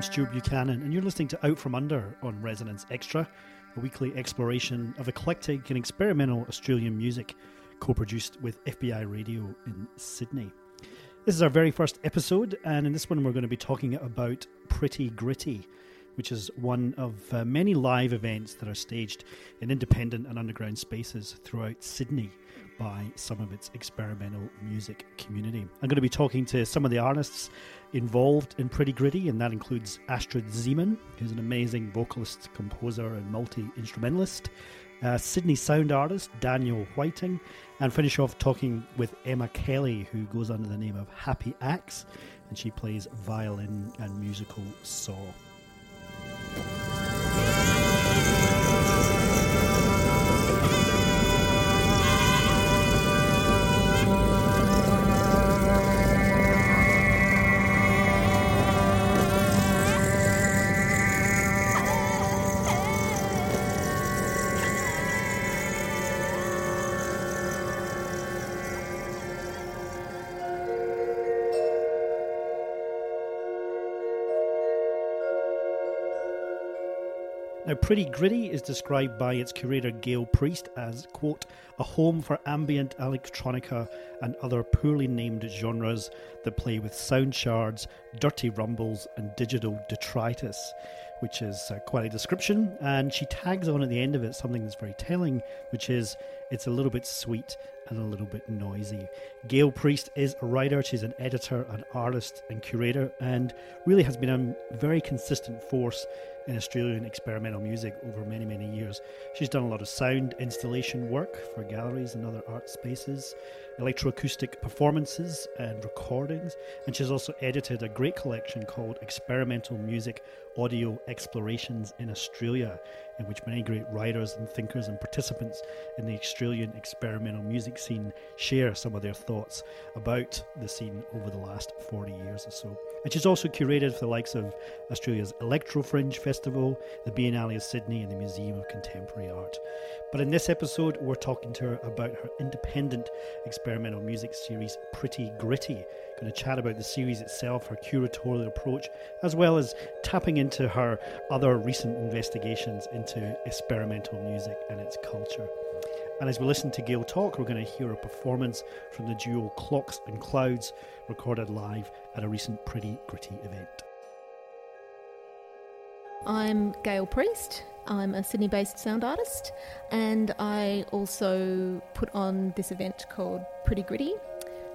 I'm Stuart Buchanan, and you're listening to Out From Under on Resonance Extra, a weekly exploration of eclectic and experimental Australian music, co produced with FBI Radio in Sydney. This is our very first episode, and in this one, we're going to be talking about Pretty Gritty, which is one of uh, many live events that are staged in independent and underground spaces throughout Sydney by some of its experimental music community. I'm going to be talking to some of the artists involved in Pretty Gritty, and that includes Astrid Zeman, who's an amazing vocalist, composer, and multi instrumentalist, uh, Sydney sound artist Daniel Whiting, and finish off talking with Emma Kelly, who goes under the name of Happy Axe, and she plays violin and musical saw. Now, Pretty Gritty is described by its curator Gail Priest as, quote, a home for ambient electronica and other poorly named genres that play with sound shards, dirty rumbles, and digital detritus, which is uh, quite a description. And she tags on at the end of it something that's very telling, which is it's a little bit sweet and a little bit noisy. Gail Priest is a writer, she's an editor, an artist, and curator, and really has been a very consistent force in Australian experimental music over many, many years. She's done a lot of sound installation work for galleries and other art spaces, electroacoustic performances and recordings, and she's also edited a great collection called Experimental Music Audio Explorations in Australia, in which many great writers and thinkers and participants in the Australian experimental music scene share some of their thoughts about the scene over the last 40 years or so. And she's also curated for the likes of Australia's Electro Fringe Festival, the Biennale of Sydney, and the Museum of Contemporary Art. But in this episode, we're talking to her about her independent experimental music series, Pretty Gritty. Going to chat about the series itself, her curatorial approach, as well as tapping into her other recent investigations into experimental music and its culture. And as we listen to Gail talk, we're going to hear a performance from the duo Clocks and Clouds, recorded live at a recent Pretty Gritty event. I'm Gail Priest. I'm a Sydney based sound artist, and I also put on this event called Pretty Gritty.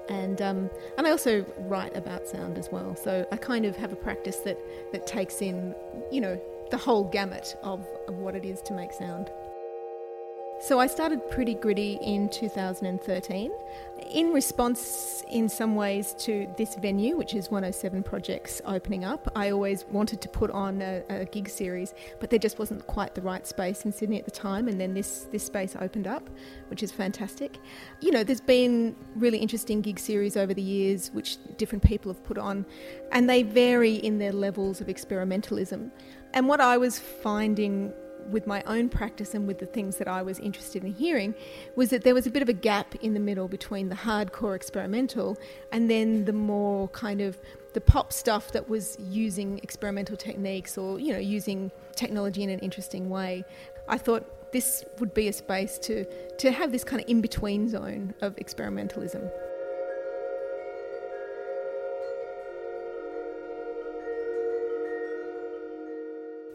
And, um, and I also write about sound as well. So I kind of have a practice that, that takes in, you know, the whole gamut of, of what it is to make sound. So I started Pretty Gritty in 2013 in response, in some ways, to this venue, which is 107 Projects opening up. I always wanted to put on a, a, gig series, but there just wasn't quite the right space in Sydney at the time, and then this, this space opened up, which is fantastic. You know, there's been really interesting gig series over the years, which different people have put on, and they vary in their levels of experimentalism. And what I was finding with my own practice and with the things that I was interested in hearing was that there was a bit of a gap in the middle between the hardcore experimental and then the more kind of the pop stuff that was using experimental techniques or you know using technology in an interesting way. I thought this would be a space to to have this kind of in between zone of experimentalism.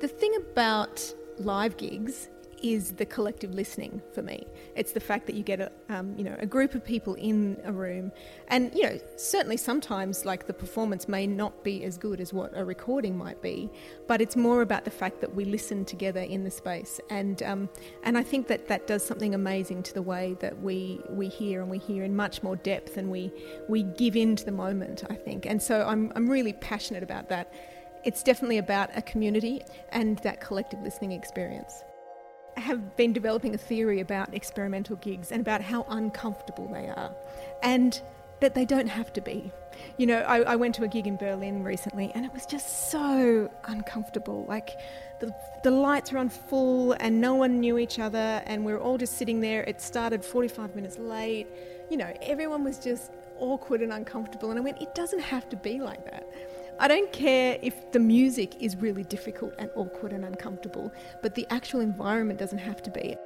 The thing about live gigs is the collective listening for me. It's the fact that you get a um, you know a group of people in a room, and you know certainly sometimes like the performance may not be as good as what a recording might be, but it's more about the fact that we listen together in the space, and um, and I think that that does something amazing to the way that we we hear and we hear in much more depth, and we we give in to the moment. I think, and so I'm I'm really passionate about that. It's definitely about a community and that collective listening experience. I have been developing a theory about experimental gigs and about how uncomfortable they are, and that they don't have to be. You know, I, I went to a gig in Berlin recently and it was just so uncomfortable. Like, the, the lights were on full and no one knew each other, and we were all just sitting there. It started 45 minutes late. You know, everyone was just awkward and uncomfortable. And I went, it doesn't have to be like that. I don't care if the music is really difficult and awkward and uncomfortable, but the actual environment doesn't have to be.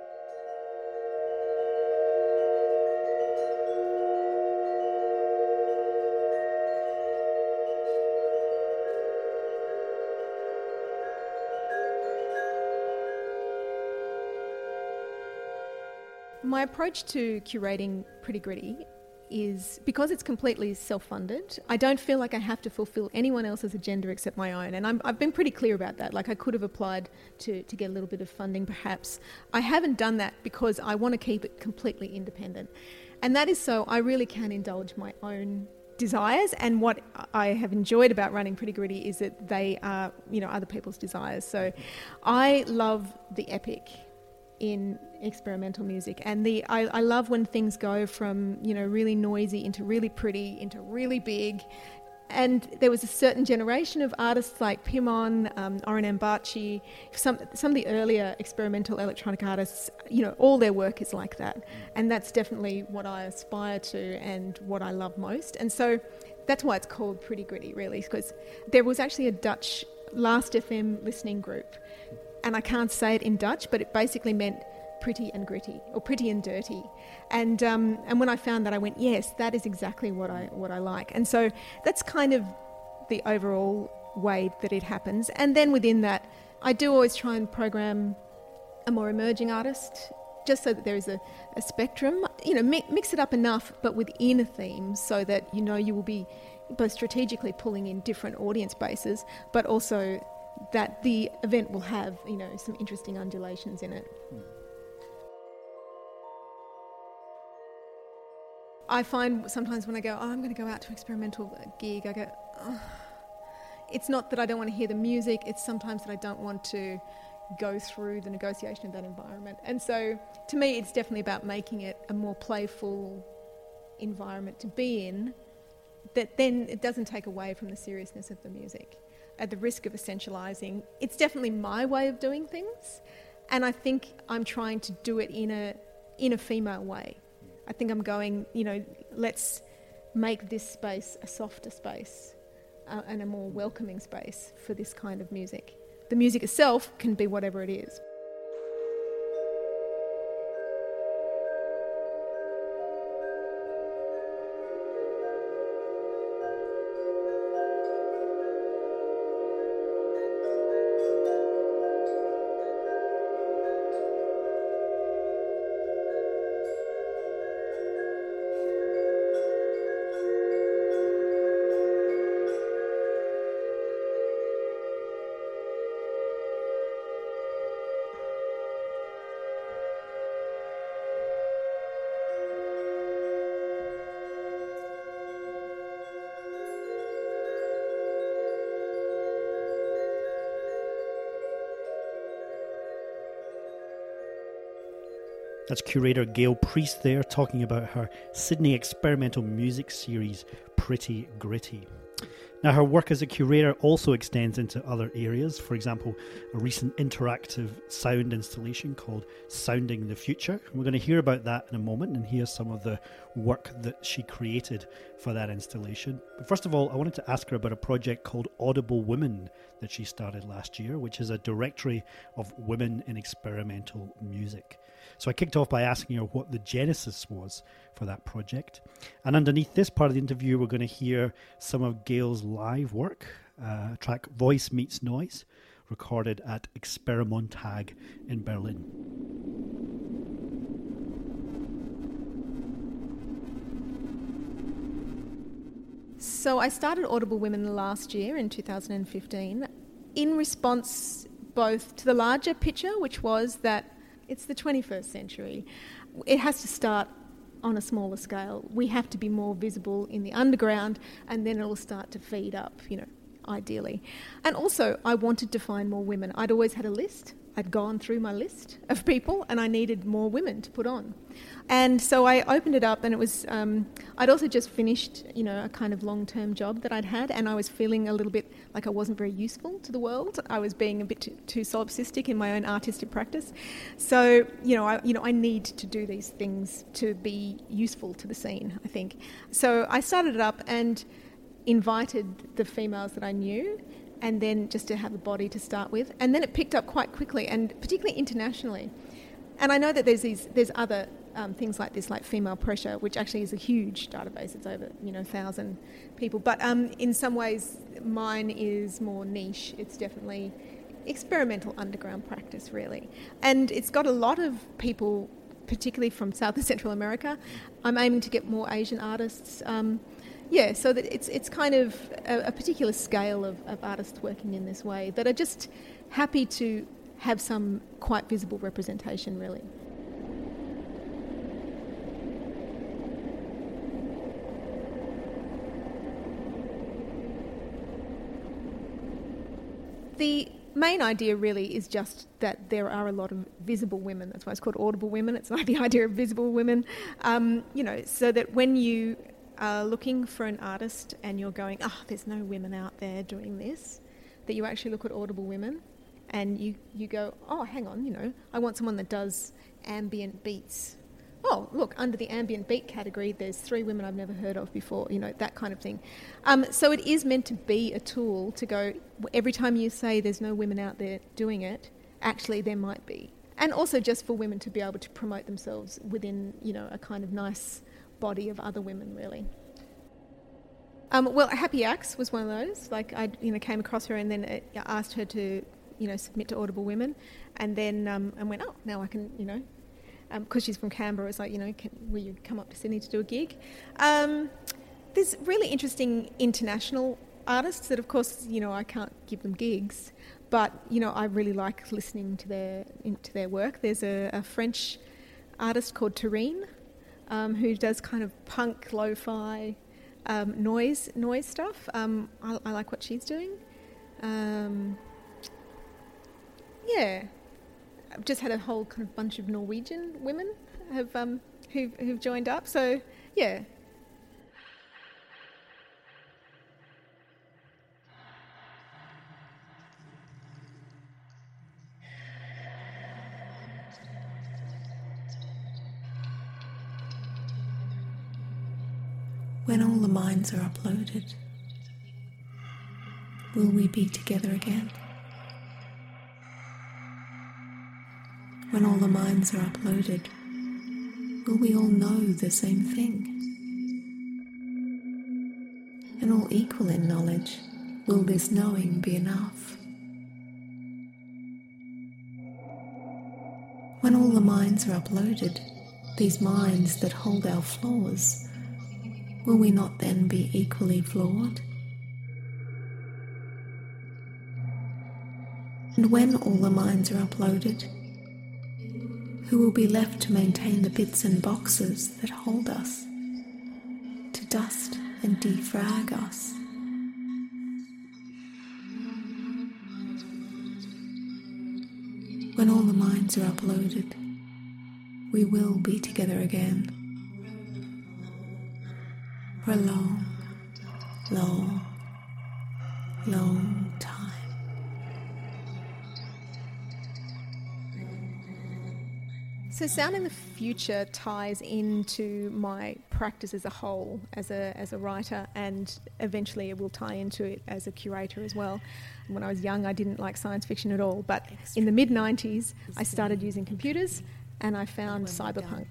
My approach to curating Pretty Gritty is because it's completely self funded, I don't feel like I have to fulfill anyone else's agenda except my own. And i have been pretty clear about that. Like, I could have applied to, to get a little bit of funding perhaps. I haven't done that because I want to keep it completely independent. And that is so I really can indulge my own desires and what I have enjoyed about running Pretty Gritty is that they are, you know, other people's desires. So I love the epic in experimental music and the I, I, love when things go from you know really noisy into really pretty into really big and there was a certain generation of artists like Pimmon, um, Oren Ambarchi, some some of the earlier experimental electronic artists. You know, all their work is like that, and that's definitely what I aspire to and what I love most. And so that's why it's called Pretty Gritty, really, because there was actually a Dutch Last FM listening group and I can't say it in Dutch, but it basically meant pretty and gritty or pretty and dirty. And um, and when I found that, I went, yes, that is exactly what I what I like. And so that's kind of the overall way that it happens. And then within that, I do always try and program a more emerging artist. Just so that there is a, a spectrum, you know, mi- mix it up enough, but within a theme, so that you know you will be both strategically pulling in different audience bases, but also that the event will have, you know, some interesting undulations in it. I find sometimes when I go, oh, I'm going to go out to an experimental gig, I go, oh. it's not that I don't want to hear the music, it's sometimes that I don't want to go through the negotiation of that environment. And so to me, it's definitely about making it a more playful environment to be in that then it doesn't take away from the seriousness of the music at the risk of essentializing, it's definitely my way of doing things. And I think I'm trying to do it in a, in a female way. I think I'm going, you know, let's make this space a softer space uh, and a more welcoming space for this kind of music. The music itself can be whatever it is. That's curator Gail Priest there talking about her Sydney experimental music series, Pretty Gritty. Now, her work as a curator also extends into other areas. For example, a recent interactive sound installation called Sounding the Future. We're going to hear about that in a moment and hear some of the work that she created for that installation. But first of all, I wanted to ask her about a project called Audible Women that she started last year, which is a directory of women in experimental music. So I kicked off by asking her what the genesis was for that project. And underneath this part of the interview, we're going to hear some of Gail's live work, uh, track Voice Meets Noise, recorded at Experimontag in Berlin. So I started Audible Women last year in 2015 in response both to the larger picture, which was that it's the 21st century. It has to start on a smaller scale. We have to be more visible in the underground, and then it'll start to feed up, you know, ideally. And also, I wanted to find more women. I'd always had a list I'd gone through my list of people and I needed more women to put on. And so I opened it up, and it was, um, I'd also just finished, you know, a kind of long term job that I'd had, and I was feeling a little bit like I wasn't very useful to the world. I was being a bit too, too solipsistic in my own artistic practice. So, you know, I, you know, I need to do these things to be useful to the scene, I think. So I started it up, and invited the females that I knew and then just to have a body to start with. And then it picked up quite quickly and particularly internationally. And I know that there's these there's other um, things like this, like female pressure, which actually is a huge database. It's over you know thousand people. But um, in some ways, mine is more niche. It's definitely experimental underground practice, really, and it's got a lot of people, particularly from South and Central America. I'm aiming to get more Asian artists. Um, yeah, so that it's it's kind of a, a particular scale of, of artists working in this way that are just happy to have some quite visible representation, really. The main idea really is just that there are a lot of visible women. That's why it's called audible women. It's not the idea of visible women. Um, you know, so that when you are looking for an artist and you're going, oh, there's no women out there doing this, that you actually look at audible women and you, you go, oh, hang on, you know, I want someone that does ambient beats oh, look, under the ambient beat category, there's three women I've never heard of before, you know, that kind of thing. Um, so it is meant to be a tool to go, every time you say there's no women out there doing it, actually there might be. And also just for women to be able to promote themselves within, you know, a kind of nice body of other women, really. Um, well, Happy Axe was one of those. Like I, you know, came across her and then asked her to, you know, submit to Audible Women, and then um, and went, oh, now I can, you know, because um, she's from Canberra, it's like, you know, can, will you come up to Sydney to do a gig? Um, there's really interesting international artists that, of course, you know, I can't give them gigs, but, you know, I really like listening to their, into their work. There's a, a French artist called Terrine um, who does kind of punk, lo-fi, um, noise, noise stuff. Um, I, I, like what she's doing. Um, yeah, I've just had a whole kind of bunch of Norwegian women have um, who've, who've joined up. So yeah. When all the minds are uploaded, will we be together again? when all the minds are uploaded, will we all know the same thing? And all equal in knowledge, will this knowing be enough? When all the minds are uploaded, these minds that hold our flaws, will we not then be equally flawed? And when all the minds are uploaded, who will be left to maintain the bits and boxes that hold us, to dust and defrag us. When all the minds are uploaded, we will be together again for a long, long, long time. So, sound in the future ties into my practice as a whole, as a as a writer, and eventually it will tie into it as a curator as well. When I was young, I didn't like science fiction at all, but in the mid '90s, I started using computers, and I found cyberpunk.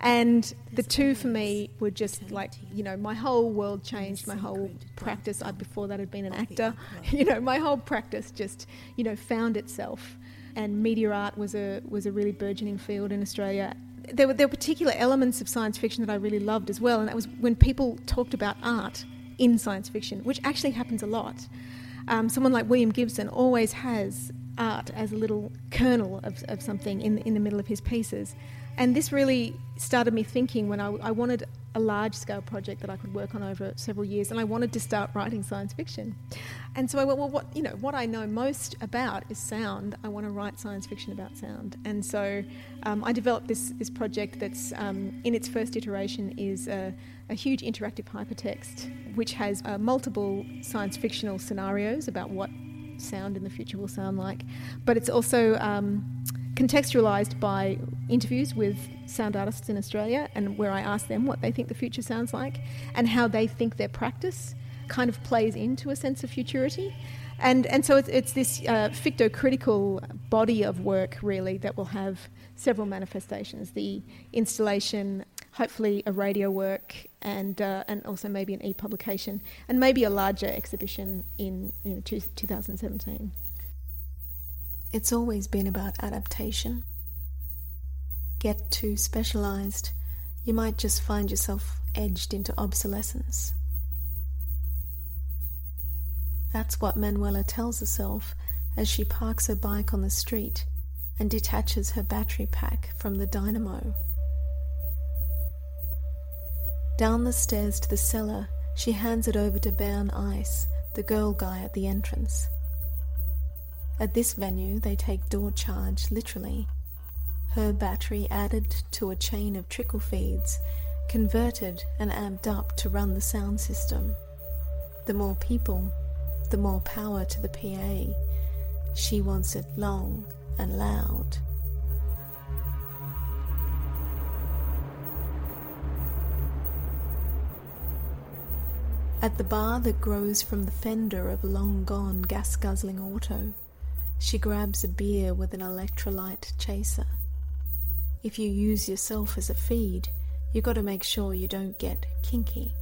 And the two for me were just like, you know, my whole world changed, my whole practice. I, before that, had been an actor. You know, my whole practice just, you know, found itself and media art was a was a really burgeoning field in Australia. There were there were particular elements of science fiction that I really loved as well, and that was when people talked about art in science fiction, which actually happens a lot. Um, someone like William Gibson always has art as a little kernel of, of something in in the middle of his pieces, and this really started me thinking when I, I wanted a large scale project that I could work on over several years, and I wanted to start writing science fiction. And so I went, well, what you know, what I know most about is sound. I want to write science fiction about sound, and so um, I developed this this project that's um, in its first iteration is a, a huge interactive hypertext, which has uh, multiple science fictional scenarios about what sound in the future will sound like, but it's also um, contextualized by interviews with sound artists in Australia and where I ask them what they think the future sounds like and how they think their practice kind of plays into a sense of futurity. And, and so it's, it's this uh, fictocritical body of work, really, that will have several manifestations the installation, hopefully a radio work, and, uh, and also maybe an e publication, and maybe a larger exhibition in you know, two, 2017. It's always been about adaptation. Get too specialised, you might just find yourself edged into obsolescence. That's what Manuela tells herself as she parks her bike on the street and detaches her battery pack from the dynamo. Down the stairs to the cellar, she hands it over to Bern Ice, the girl guy at the entrance. At this venue, they take door charge literally. Her battery added to a chain of trickle feeds, converted and amped up to run the sound system. The more people, the more power to the PA. She wants it long and loud. At the bar that grows from the fender of a long gone gas guzzling auto, she grabs a beer with an electrolyte chaser. If you use yourself as a feed, you gotta make sure you don't get kinky.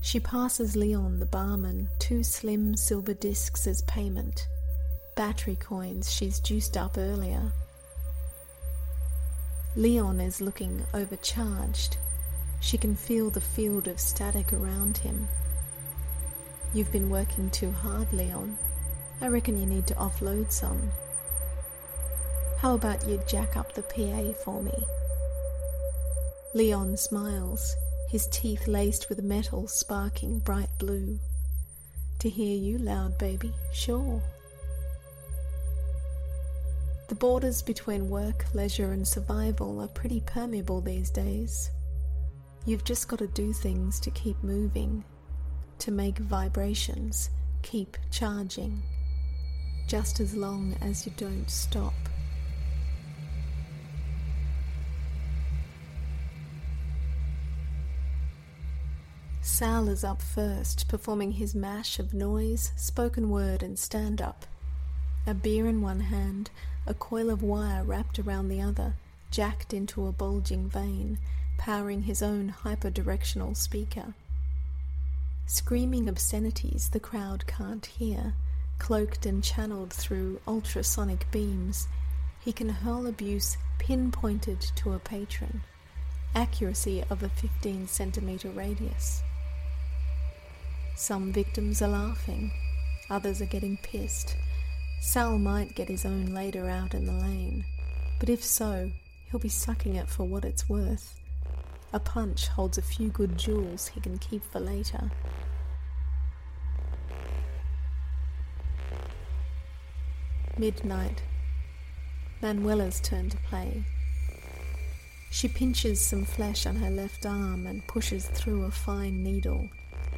She passes Leon, the barman, two slim silver discs as payment, battery coins she's juiced up earlier. Leon is looking overcharged. She can feel the field of static around him. You've been working too hard, Leon. I reckon you need to offload some. How about you jack up the PA for me? Leon smiles his teeth laced with metal sparking bright blue. To hear you loud, baby, sure. The borders between work, leisure, and survival are pretty permeable these days. You've just got to do things to keep moving, to make vibrations, keep charging, just as long as you don't stop. Sal is up first, performing his mash of noise, spoken word, and stand up. A beer in one hand, a coil of wire wrapped around the other, jacked into a bulging vein, powering his own hyperdirectional speaker. Screaming obscenities the crowd can't hear, cloaked and channeled through ultrasonic beams, he can hurl abuse pinpointed to a patron, accuracy of a 15 centimeter radius. Some victims are laughing, others are getting pissed. Sal might get his own later out in the lane, but if so, he'll be sucking it for what it's worth. A punch holds a few good jewels he can keep for later. Midnight. Manuela's turn to play. She pinches some flesh on her left arm and pushes through a fine needle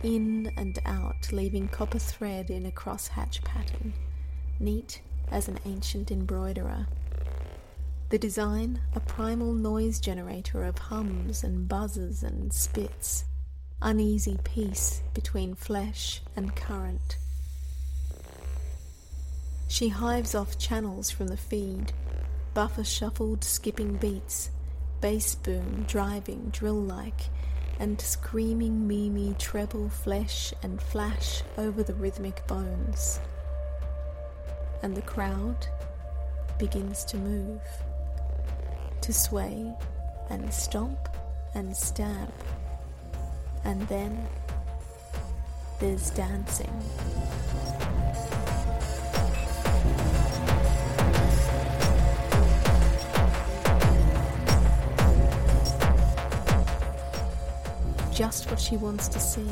in and out, leaving copper thread in a crosshatch pattern, neat as an ancient embroiderer. The design, a primal noise generator of hums and buzzes and spits, uneasy peace between flesh and current. She hives off channels from the feed, buffer shuffled, skipping beats, bass boom driving drill like and screaming Mimi treble flesh and flash over the rhythmic bones. And the crowd begins to move, to sway and stomp and stamp. And then there's dancing. Just what she wants to see.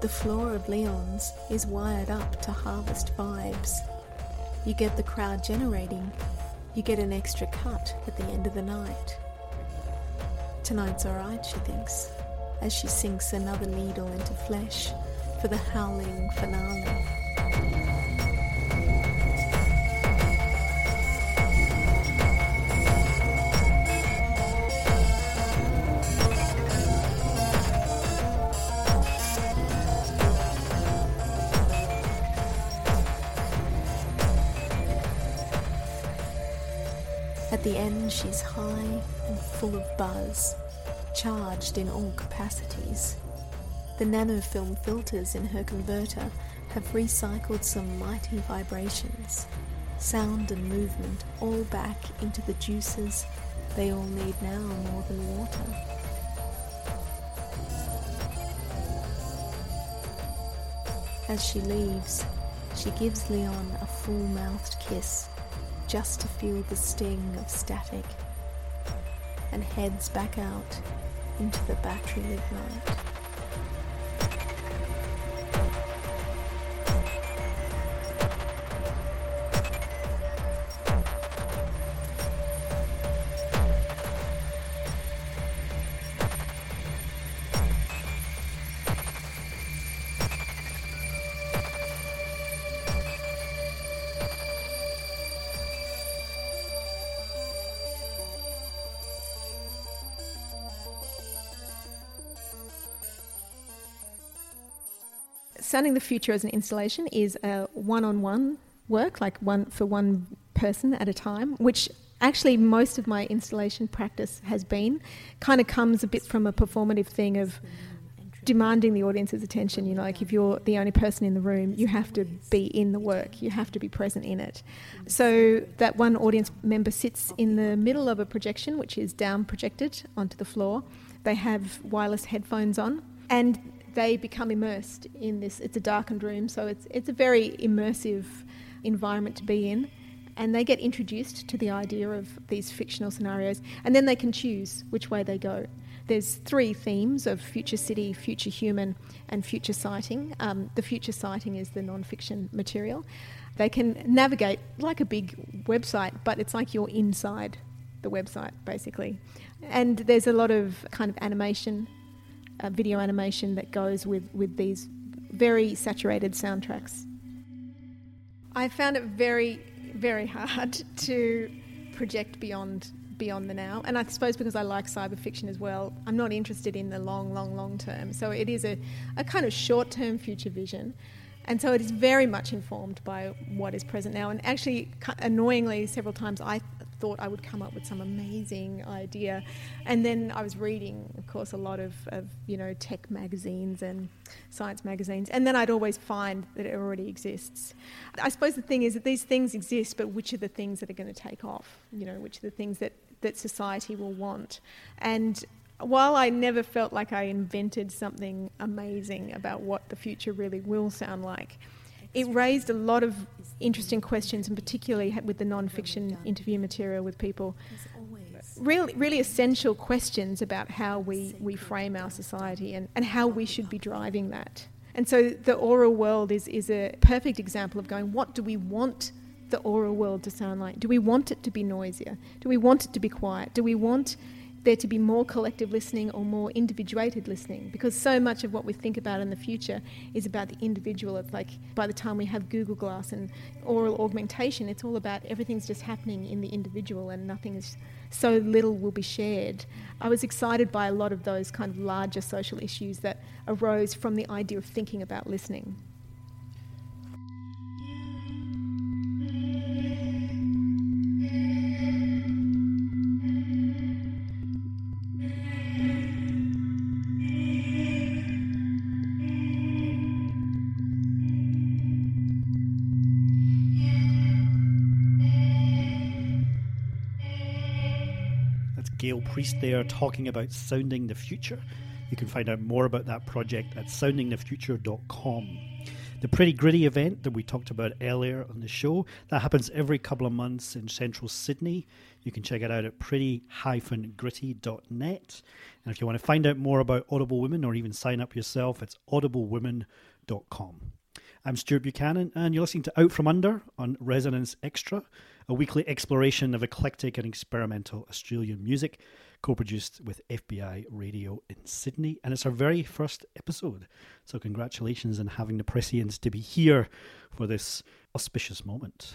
The floor of Leon's is wired up to harvest vibes. You get the crowd generating, you get an extra cut at the end of the night. Tonight's alright, she thinks, as she sinks another needle into flesh for the howling finale. The end, she's high and full of buzz, charged in all capacities. The nanofilm filters in her converter have recycled some mighty vibrations, sound and movement all back into the juices they all need now more than water. As she leaves, she gives Leon a full mouthed kiss just to feel the sting of static and heads back out into the battery lit Sounding the Future as an installation is a one on one work, like one for one person at a time, which actually most of my installation practice has been. Kind of comes a bit from a performative thing of demanding the audience's attention. You know, like if you're the only person in the room, you have to be in the work, you have to be present in it. So that one audience member sits in the middle of a projection, which is down projected onto the floor. They have wireless headphones on, and they become immersed in this. It's a darkened room, so it's it's a very immersive environment to be in. And they get introduced to the idea of these fictional scenarios, and then they can choose which way they go. There's three themes of future city, future human, and future sighting. Um, the future sighting is the non-fiction material. They can navigate like a big website, but it's like you're inside the website, basically. And there's a lot of kind of animation uh, video animation that goes with, with these very saturated soundtracks. I found it very, very hard to project beyond beyond the now. And I suppose because I like cyber fiction as well, I'm not interested in the long, long, long term. So it is a, a kind of short term future vision. And so it is very much informed by what is present now. And actually, annoyingly, several times I thought I would come up with some amazing idea. And then I was reading, of course, a lot of, of, you know, tech magazines and science magazines. And then I'd always find that it already exists. I suppose the thing is that these things exist, but which are the things that are going to take off? You know, which are the things that, that society will want? And while I never felt like I invented something amazing about what the future really will sound like, it raised a lot of interesting questions, and particularly with the non-fiction interview material with people. Really, really essential questions about how we, we frame our society and, and how we should be driving that. And so the aural world is, is a perfect example of going, what do we want the aural world to sound like? Do we want it to be noisier? Do we want it to be quiet? Do we want there to be more collective listening or more individuated listening because so much of what we think about in the future is about the individual. It's like by the time we have Google Glass and aural augmentation, it's all about everything's just happening in the individual and nothing is so little will be shared. I was excited by a lot of those kind of larger social issues that arose from the idea of thinking about listening. Gail Priest there talking about Sounding the Future. You can find out more about that project at soundingthefuture.com. The Pretty Gritty event that we talked about earlier on the show, that happens every couple of months in central Sydney. You can check it out at pretty-gritty.net. And if you want to find out more about Audible Women or even sign up yourself, it's audiblewomen.com. I'm Stuart Buchanan, and you're listening to Out From Under on Resonance Extra a weekly exploration of eclectic and experimental Australian music, co produced with FBI Radio in Sydney. And it's our very first episode. So, congratulations on having the Prescience to be here for this auspicious moment.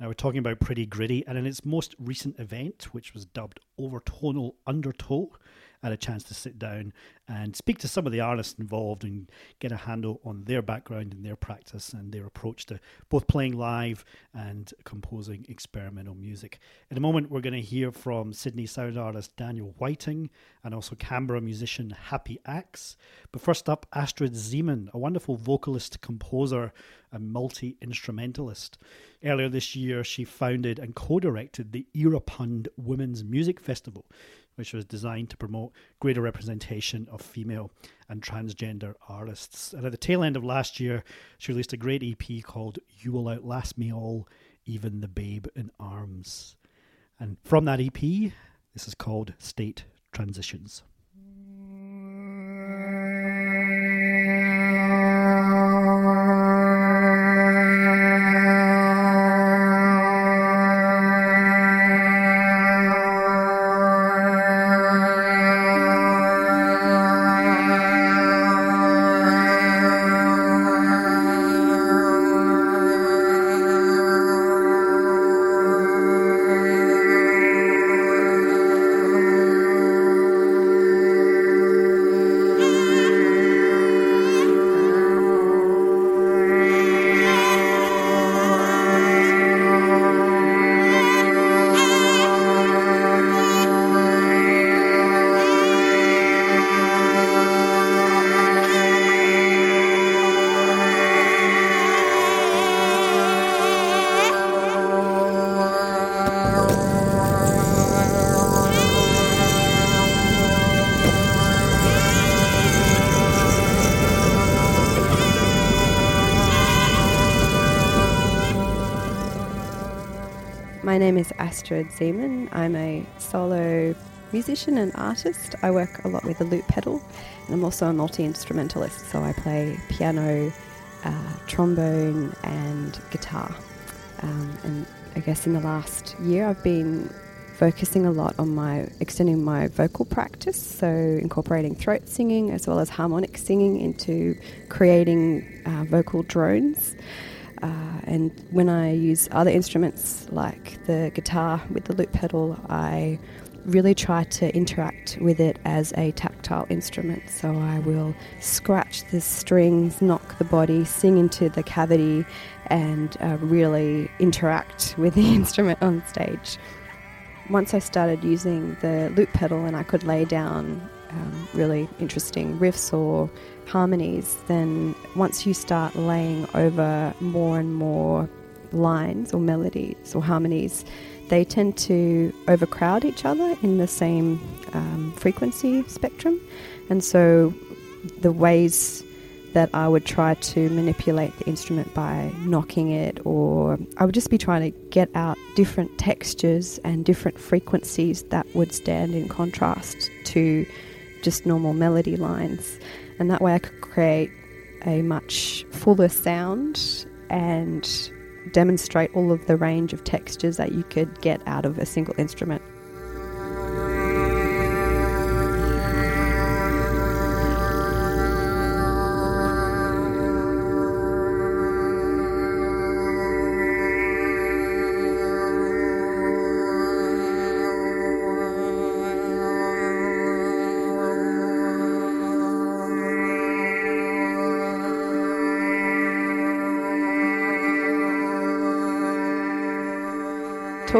Now, we're talking about Pretty Gritty, and in its most recent event, which was dubbed Overtonal Undertow, Had a chance to sit down and speak to some of the artists involved and get a handle on their background and their practice and their approach to both playing live and composing experimental music. In a moment, we're going to hear from Sydney sound artist Daniel Whiting and also Canberra musician Happy Axe. But first up, Astrid Zeman, a wonderful vocalist, composer, and multi instrumentalist. Earlier this year, she founded and co directed the Irapund Women's Music Festival, which was designed to promote greater representation of female and transgender artists. And at the tail end of last year, she released a great EP called You Will Outlast Me All, Even the Babe in Arms. And from that EP, this is called State Transitions. Astrid Zeman. I'm a solo musician and artist. I work a lot with the loop pedal, and I'm also a multi instrumentalist. So I play piano, uh, trombone, and guitar. Um, and I guess in the last year, I've been focusing a lot on my extending my vocal practice, so incorporating throat singing as well as harmonic singing into creating uh, vocal drones. Uh, and when I use other instruments like the guitar with the loop pedal, I really try to interact with it as a tactile instrument. So I will scratch the strings, knock the body, sing into the cavity, and uh, really interact with the instrument on stage. Once I started using the loop pedal and I could lay down um, really interesting riffs or harmonies, then once you start laying over more and more lines or melodies or harmonies, they tend to overcrowd each other in the same um, frequency spectrum. And so the ways that I would try to manipulate the instrument by knocking it, or I would just be trying to get out different textures and different frequencies that would stand in contrast to just normal melody lines. And that way I could create a much fuller sound and demonstrate all of the range of textures that you could get out of a single instrument.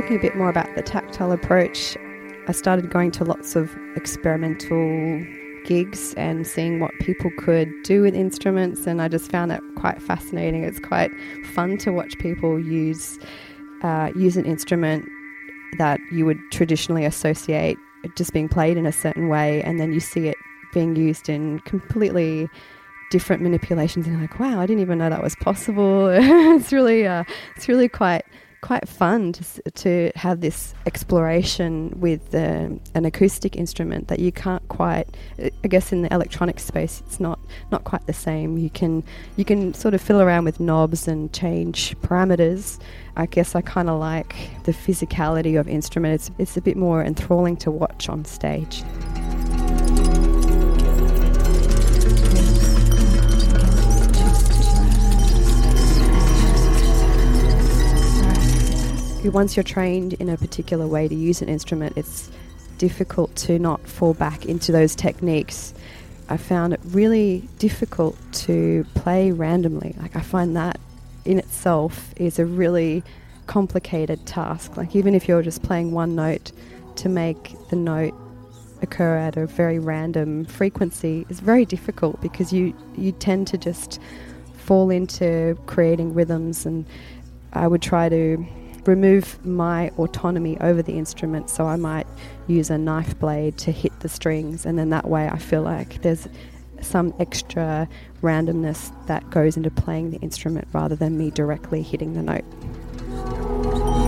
Talking a bit more about the tactile approach, I started going to lots of experimental gigs and seeing what people could do with instruments, and I just found it quite fascinating. It's quite fun to watch people use uh, use an instrument that you would traditionally associate just being played in a certain way, and then you see it being used in completely different manipulations, and you're like, "Wow, I didn't even know that was possible." it's really, uh, it's really quite quite fun to, to have this exploration with um, an acoustic instrument that you can't quite I guess in the electronic space it's not not quite the same. You can you can sort of fill around with knobs and change parameters. I guess I kind of like the physicality of instrument. It's, it's a bit more enthralling to watch on stage once you're trained in a particular way to use an instrument, it's difficult to not fall back into those techniques. I found it really difficult to play randomly. Like, I find that in itself is a really complicated task. Like, even if you're just playing one note, to make the note occur at a very random frequency is very difficult because you, you tend to just fall into creating rhythms and I would try to remove my autonomy over the instrument so I might use a knife blade to hit the strings and then that way I feel like there's some extra randomness that goes into playing the instrument rather than me directly hitting the note.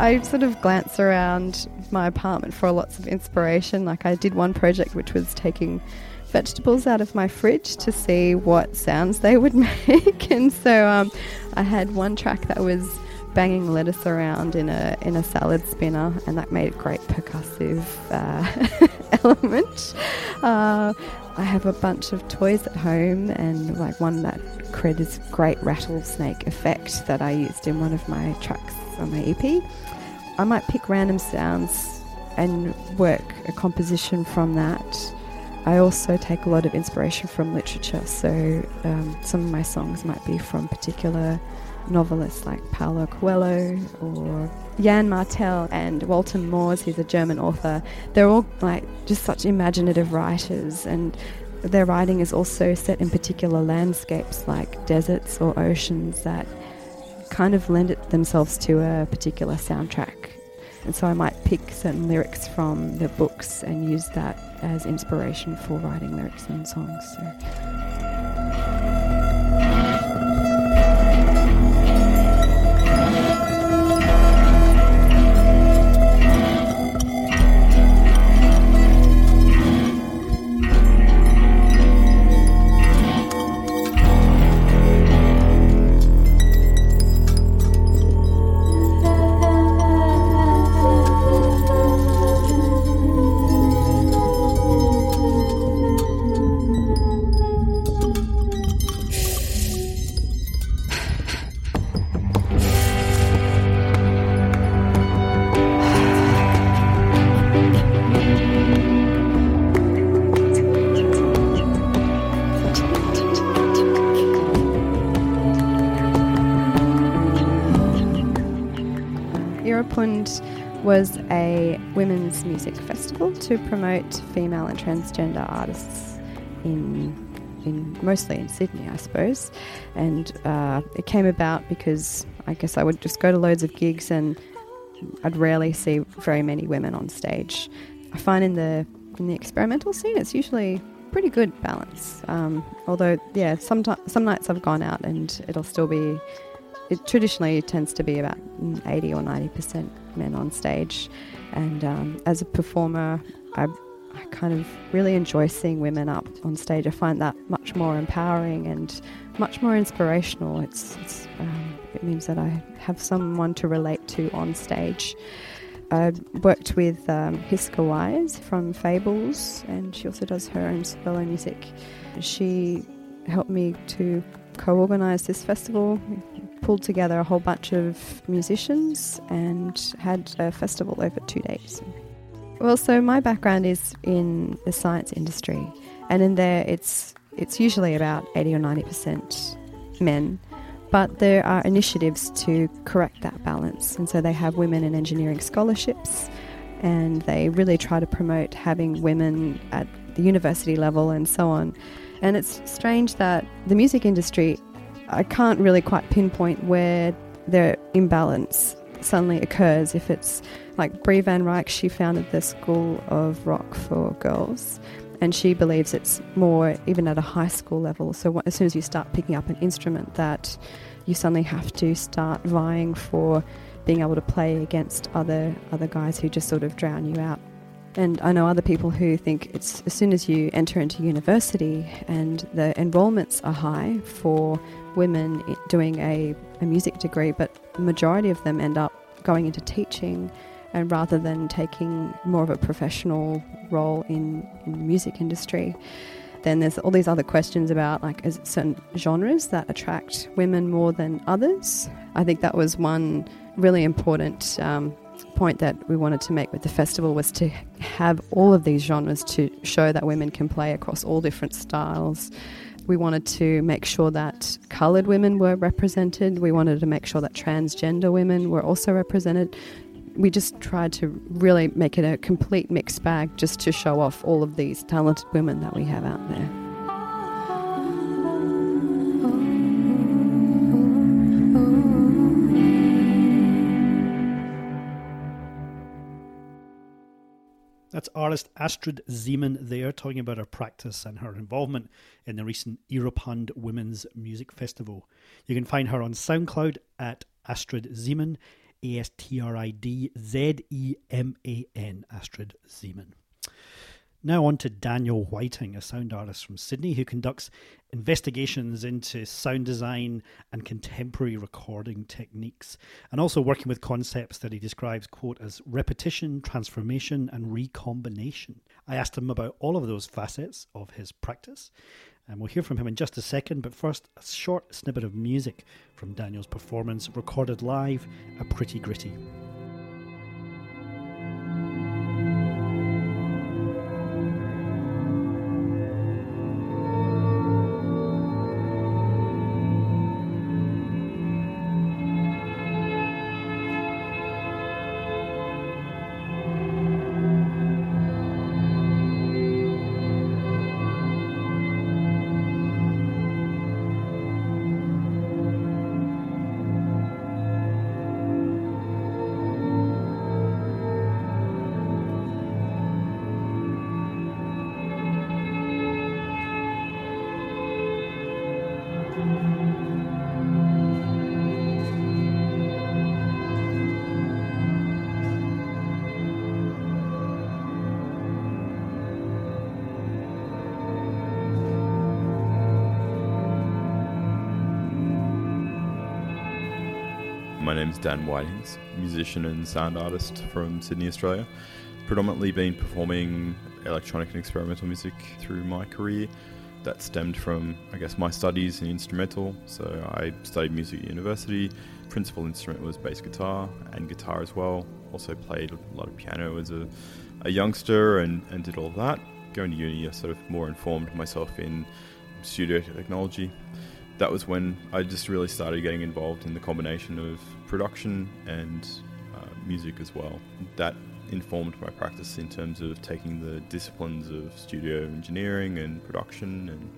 I sort of glance around my apartment for lots of inspiration. Like I did one project which was taking vegetables out of my fridge to see what sounds they would make, and so um, I had one track that was banging lettuce around in a in a salad spinner, and that made a great percussive uh, element. Uh, I have a bunch of toys at home, and like one that created this great rattlesnake effect that I used in one of my tracks on my EP. I might pick random sounds and work a composition from that. I also take a lot of inspiration from literature, so um, some of my songs might be from particular novelists like Paulo Coelho or Yann Martel and Walter Moers, who's a German author. They're all like just such imaginative writers, and their writing is also set in particular landscapes like deserts or oceans that kind of lend it themselves to a particular soundtrack. And so I might pick certain lyrics from the books and use that as inspiration for writing lyrics and songs. So. Was a women's music festival to promote female and transgender artists in, in mostly in Sydney, I suppose. And uh, it came about because I guess I would just go to loads of gigs and I'd rarely see very many women on stage. I find in the in the experimental scene, it's usually pretty good balance. Um, although, yeah, some some nights I've gone out and it'll still be it traditionally tends to be about 80 or 90% men on stage. And um, as a performer, I, I, kind of really enjoy seeing women up on stage. I find that much more empowering and much more inspirational. It's, it's um, it means that I have someone to relate to on stage. I worked with um, Hiska Wise from Fables, and she also does her own solo music. She helped me to co organise this festival pulled together a whole bunch of musicians and had a festival over two days. Well, so my background is in the science industry, and in there it's it's usually about 80 or 90 percent men, but there are initiatives to correct that balance, and so they have women in engineering scholarships, and they really try to promote having women at the university level and so on. And it's strange that the music industry I can't really quite pinpoint where the imbalance suddenly occurs. If it's like Brie Van Ryk, she founded the School of Rock for Girls, And she believes it's more even at a high school level. So as soon as you start picking up an instrument, that you suddenly have to start vying for being able to play against other other guys who just sort of drown you out. And I know other people who think it's as soon as you enter into university and the enrolments are high for women doing a, a music degree, but the majority of them end up going into teaching and rather than taking more of a professional role in, in the music industry. Then there's all these other questions about like is certain genres that attract women more than others. I think that was one really important um, point that we wanted to make with the festival was to have all of these genres to show that women can play across all different styles. We wanted to make sure that coloured women were represented. We wanted to make sure that transgender women were also represented. We just tried to really make it a complete mixed bag just to show off all of these talented women that we have out there. That's artist Astrid Zeman there talking about her practice and her involvement in the recent Europund Women's Music Festival. You can find her on SoundCloud at Astrid Zeman, A S T R I D Z E M A N, Astrid Zeman. Now on to Daniel Whiting, a sound artist from Sydney who conducts investigations into sound design and contemporary recording techniques, and also working with concepts that he describes, quote, as repetition, transformation, and recombination. I asked him about all of those facets of his practice, and we'll hear from him in just a second, but first, a short snippet of music from Daniel's performance recorded live at Pretty Gritty. Name's Dan Whitings, musician and sound artist from Sydney, Australia. Predominantly been performing electronic and experimental music through my career. That stemmed from, I guess, my studies in instrumental. So I studied music at university. Principal instrument was bass guitar and guitar as well. Also played a lot of piano as a, a youngster and, and did all that. Going to uni, I sort of more informed myself in studio technology that was when I just really started getting involved in the combination of production and uh, music as well. That informed my practice in terms of taking the disciplines of studio engineering and production and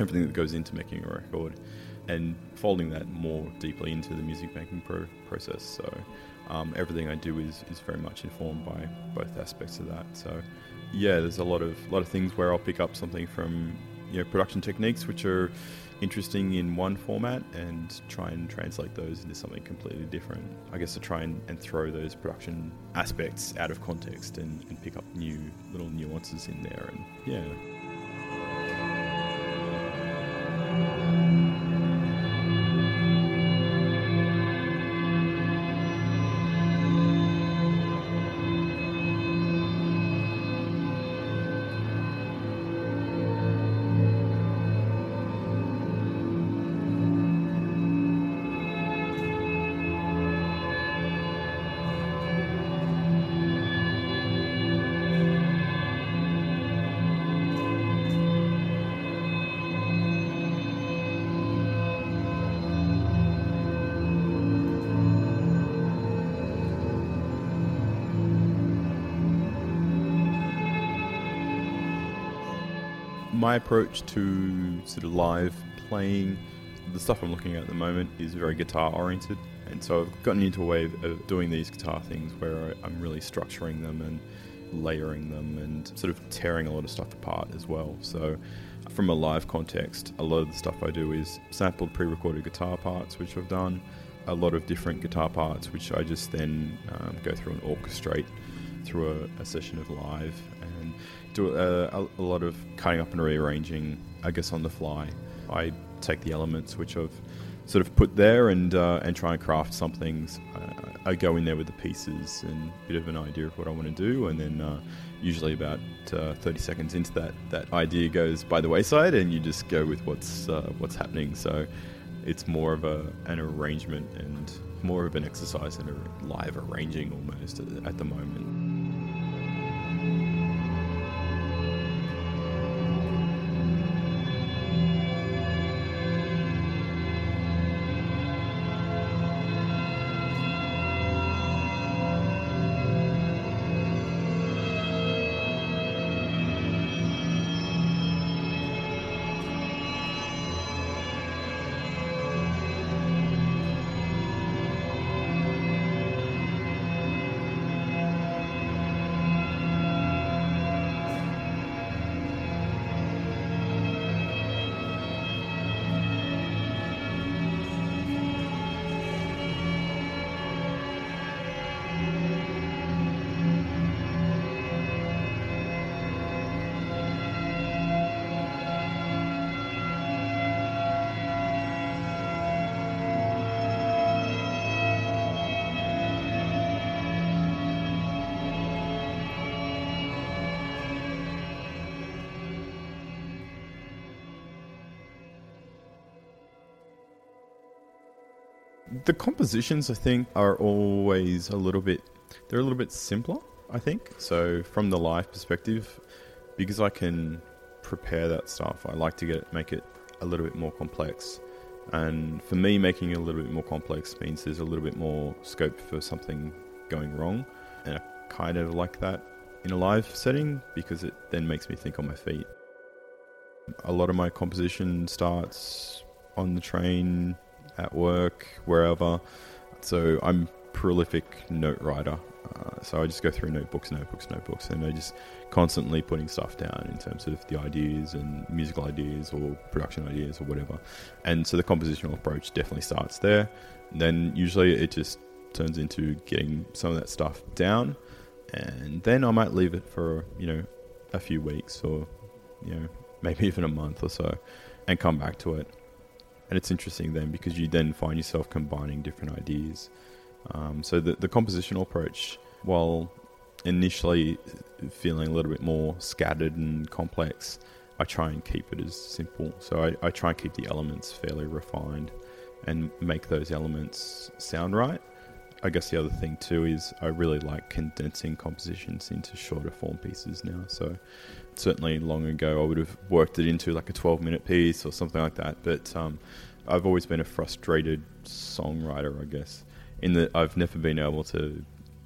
everything that goes into making a record and folding that more deeply into the music making pro- process. So um, everything I do is, is very much informed by both aspects of that. So yeah, there's a lot of lot of things where I'll pick up something from you know production techniques which are interesting in one format and try and translate those into something completely different. I guess to try and, and throw those production aspects out of context and, and pick up new little nuances in there and yeah. My approach to sort of live playing, the stuff I'm looking at at the moment is very guitar oriented. And so I've gotten into a way of, doing these guitar things where I, am really structuring them and layering them and sort of tearing a lot of stuff apart as well. So, from a live context, a lot of the stuff I do is sampled pre recorded guitar parts, which I've done, a lot of different guitar parts, which I just then um, go through and orchestrate through a, a session of live do a, a, a lot of cutting up and rearranging, I guess, on the fly. I take the elements which I've sort of put there and uh, and try and craft something. Uh, I go in there with the pieces and a bit of an idea of what I want to do, and then uh, usually about uh, 30 seconds into that, that idea goes by the wayside, and you just go with what's uh, what's happening. So it's more of a an arrangement and more of an exercise in a live arranging almost at the moment. The compositions I think are always a little bit they're a little bit simpler, I think. So from the live perspective, because I can prepare that stuff, I like to get make it a little bit more complex. And for me, making it a little bit more complex means there's a little bit more scope for something going wrong. And I kind of like that in a live setting because it then makes me think on my feet. A lot of my composition starts on the train, at work, wherever. So I'm prolific note writer. Uh, so I just go through notebooks, notebooks, notebooks, and I just constantly putting stuff down in terms of the ideas and musical ideas or production ideas or whatever. And so the compositional approach definitely starts there. Then usually it just turns into getting some of that stuff down, and then I might leave it for you know a few weeks or you know maybe even a month or so, and come back to it and it's interesting then because you then find yourself combining different ideas. Um, so the the compositional approach, while initially feeling a little bit more scattered and complex, I try and keep it as simple. So I, I try and keep the elements fairly refined and make those elements sound right. I guess the other thing too is I really like condensing compositions into shorter form pieces now. So certainly long ago I would have worked it into like a 12 minute piece or something like that. But um, I've always been a frustrated songwriter, I guess, in that I've never been able to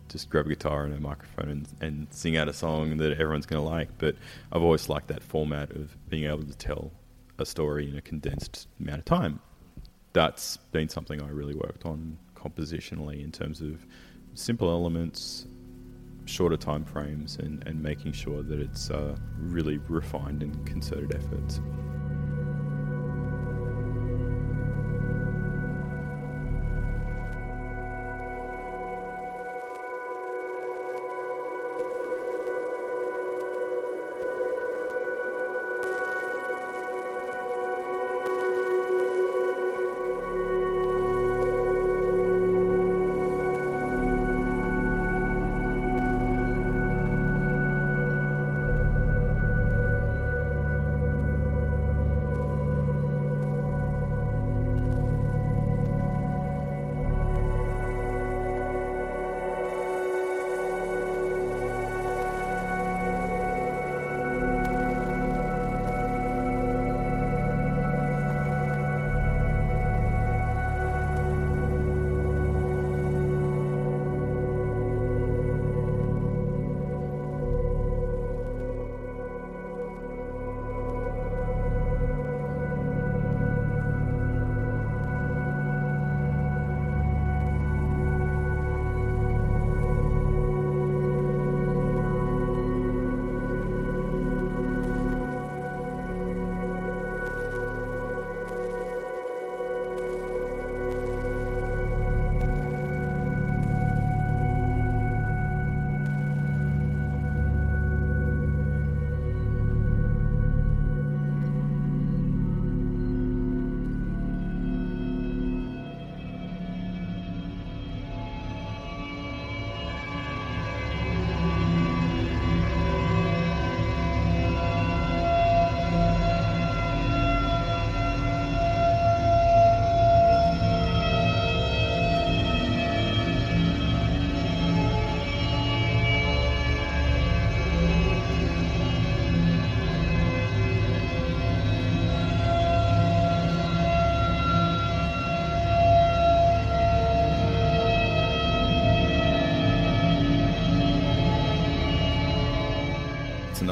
just grab a guitar and a microphone and, and sing out a song that everyone's going to like. But I've always liked that format of being able to tell a story in a condensed amount of time. That's been something I really worked on compositionally in terms of simple elements, shorter time frames and, and making sure that it's uh, really refined and concerted efforts.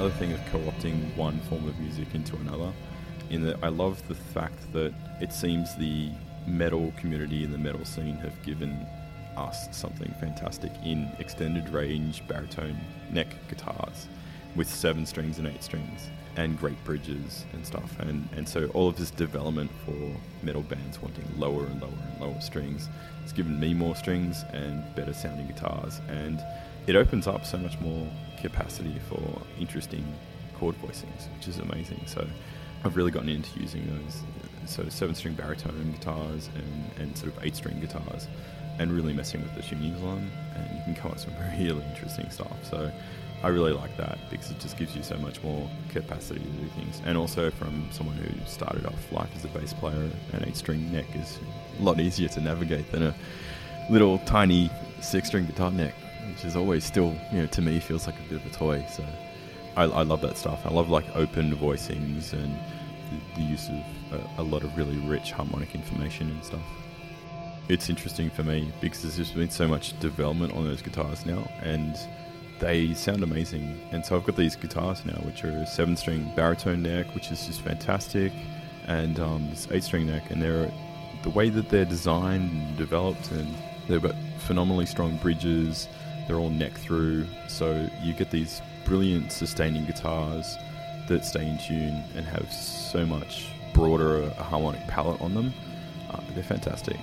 Another thing of co-opting one form of music into another. In that, I love the fact that it seems the metal community and the metal scene have given us something fantastic in extended range baritone neck guitars with seven strings and eight strings and great bridges and stuff. And, and so all of this development for metal bands wanting lower and lower and lower strings has given me more strings and better sounding guitars. And it opens up so much more capacity for interesting chord voicings, which is amazing. So I've really gotten into using those so seven string baritone guitars and, and sort of eight string guitars and really messing with the tunings on and you can come up with some really interesting stuff. So I really like that because it just gives you so much more capacity to do things. And also from someone who started off life as a bass player, an eight string neck is a lot easier to navigate than a little tiny six string guitar neck, which is always still, you know, to me feels like a bit of a toy. So I, I love that stuff. I love like open voicings and the, the use of a, a lot of really rich harmonic information and stuff it's interesting for me because there's just been so much development on those guitars now, and they sound amazing. And so I've got these guitars now, which are a seven string baritone neck, which is just fantastic, and um, this eight string neck, and they're the way that they're designed and developed, and they've got phenomenally strong bridges. They're all neck through, so you get these brilliant sustaining guitars that stay in tune and have so much broader a harmonic palette on them. Uh, they're fantastic.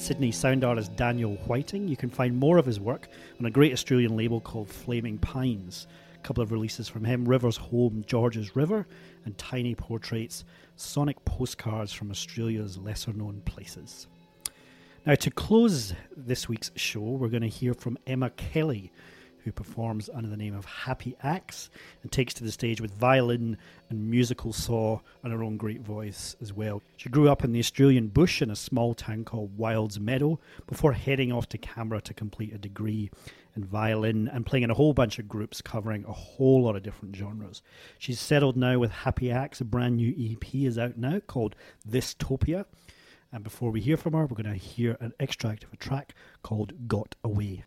Sydney sound artist Daniel Whiting. You can find more of his work on a great Australian label called Flaming Pines. A couple of releases from him Rivers Home, George's River, and Tiny Portraits, sonic postcards from Australia's lesser known places. Now, to close this week's show, we're going to hear from Emma Kelly, who performs under the name of Happy Axe and takes to the stage with violin and musical saw and her own great voice as well. She grew up in the Australian bush in a small town called Wildes Meadow before heading off to Canberra to complete a degree in violin and playing in a whole bunch of groups covering a whole lot of different genres. She's settled now with Happy Axe, a brand new EP is out now called Topia. And before we hear from her, we're going to hear an extract of a track called Got Away.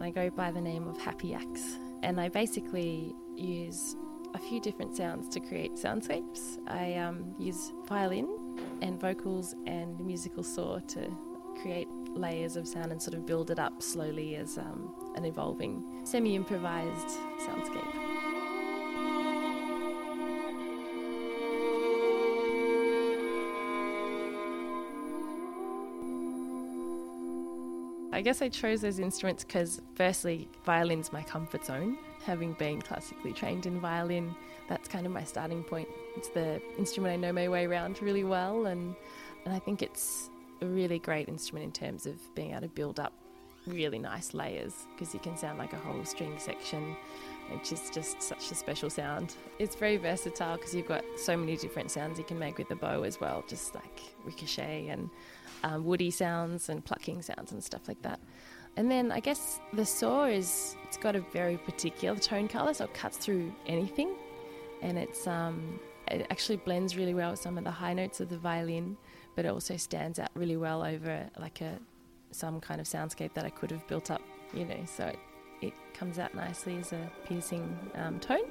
I go by the name of Happy Axe. And I basically use a few different sounds to create soundscapes. I um, use violin and vocals and musical saw to create layers of sound and sort of build it up slowly as um, an evolving, semi improvised soundscape. I guess I chose those instruments because, firstly, violin's my comfort zone. Having been classically trained in violin, that's kind of my starting point. It's the instrument I know my way around really well, and, and I think it's a really great instrument in terms of being able to build up really nice layers because you can sound like a whole string section, which is just such a special sound. It's very versatile because you've got so many different sounds you can make with the bow as well, just like ricochet and um, woody sounds and plucking sounds and stuff like that. And then I guess the saw is it's got a very particular tone color, so it cuts through anything, and it's um, it actually blends really well with some of the high notes of the violin, but it also stands out really well over like a some kind of soundscape that I could have built up, you know. So it, it comes out nicely as a piercing um, tone.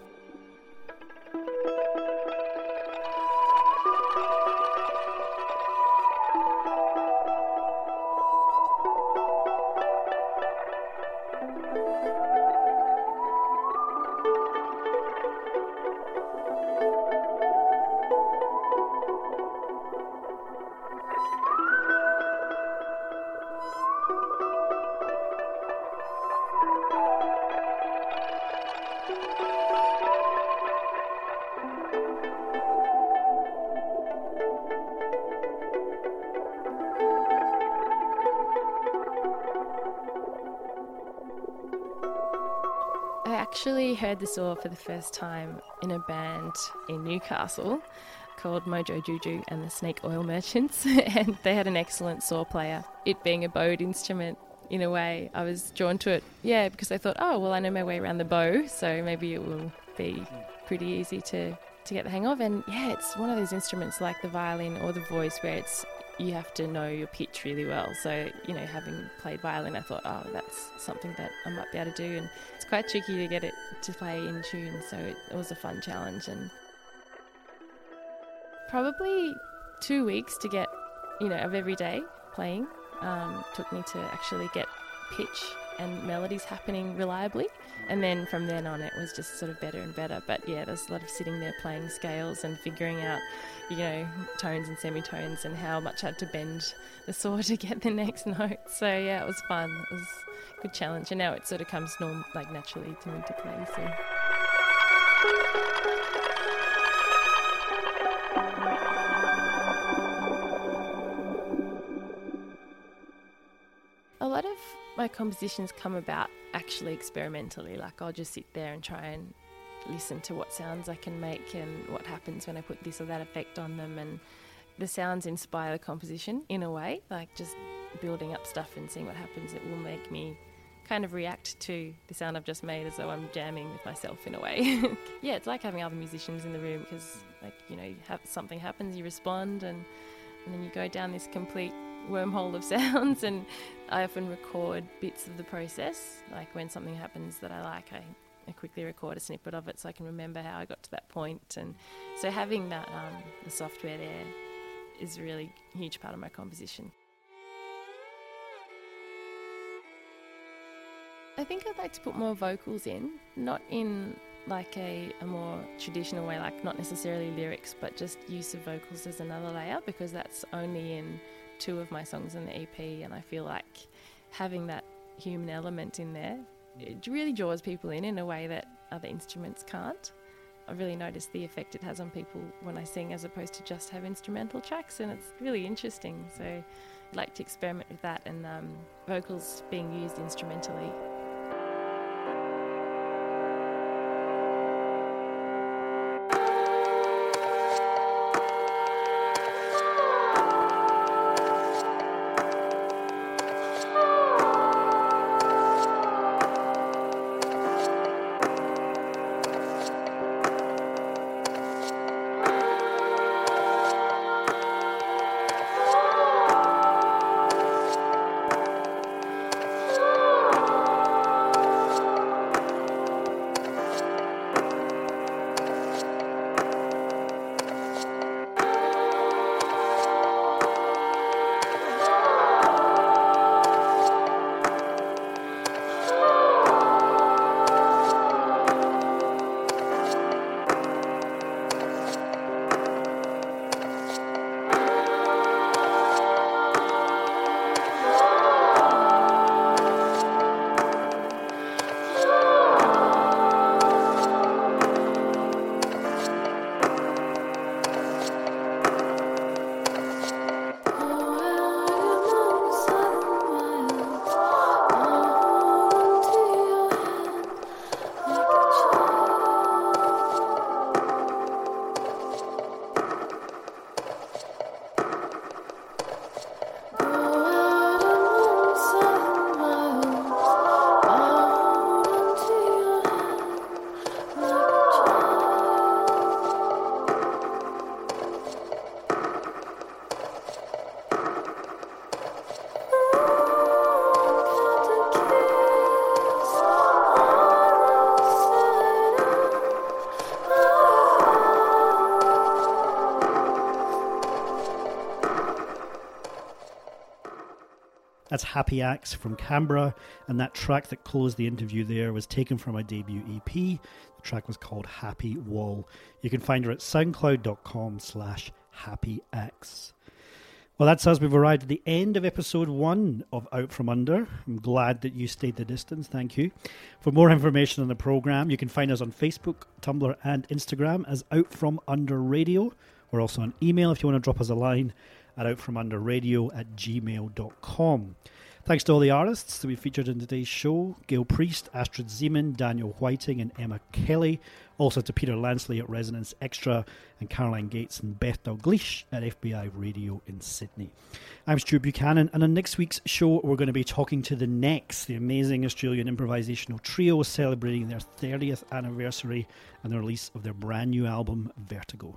Actually heard the saw for the first time in a band in Newcastle called Mojo Juju and the Snake Oil Merchants, and they had an excellent saw player. It being a bowed instrument, in a way, I was drawn to it, yeah, because I thought, oh, well, I know my way around the bow, so maybe it will be pretty easy to, to get the hang of. And yeah, it's one of those instruments like the violin or the voice where it's you have to know your pitch really well. So, you know, having played violin, I thought, oh, that's something that I might be able to do. And it's quite tricky to get it to play in tune, so it, it was a fun challenge. And probably two weeks to get, you know, of every day playing um, took me to actually get pitch and melodies happening reliably. And then from then on, it was just sort of better and better. But yeah, there's a lot of sitting there playing scales and figuring out, you know, tones and semitones and how much I had to bend the saw to get the next note. So yeah, it was fun. It was a good challenge. And now it sort of comes norm like naturally to me to play. So. My compositions come about actually experimentally. Like I'll just sit there and try and listen to what sounds I can make and what happens when I put this or that effect on them. And the sounds inspire the composition in a way, like just building up stuff and seeing what happens. It will make me kind of react to the sound I've just made as though I'm jamming with myself in a way. yeah, it's like having other musicians in the room because, like, you know, you have, something happens, you respond, and, and then you go down this complete wormhole of sounds and I often record bits of the process like when something happens that I like I, I quickly record a snippet of it so I can remember how I got to that point. and so having that um, the software there is a really huge part of my composition I think I'd like to put more vocals in not in like a, a more traditional way like not necessarily lyrics but just use of vocals as another layer because that's only in two of my songs in the EP, and I feel like having that human element in there it really draws people in in a way that other instruments can't. I really noticed the effect it has on people when I sing as opposed to just have instrumental tracks, and it's really interesting. So I'd like to experiment with that and um, vocals being used instrumentally. That's Happy Axe from Canberra, and that track that closed the interview there was taken from my debut EP. The track was called Happy Wall. You can find her at soundcloud.com slash happyaxe. Well, that's us. We've arrived at the end of episode one of Out From Under. I'm glad that you stayed the distance. Thank you. For more information on the program, you can find us on Facebook, Tumblr, and Instagram as Out From Under Radio. We're also on email if you want to drop us a line at outfromunderradio at gmail.com. Thanks to all the artists that we featured in today's show Gail Priest, Astrid Zeman, Daniel Whiting, and Emma Kelly. Also to Peter Lansley at Resonance Extra and Caroline Gates and Beth Dalgleish at FBI Radio in Sydney. I'm Stuart Buchanan, and on next week's show, we're going to be talking to the Necks, the amazing Australian improvisational trio celebrating their 30th anniversary and the release of their brand new album, Vertigo.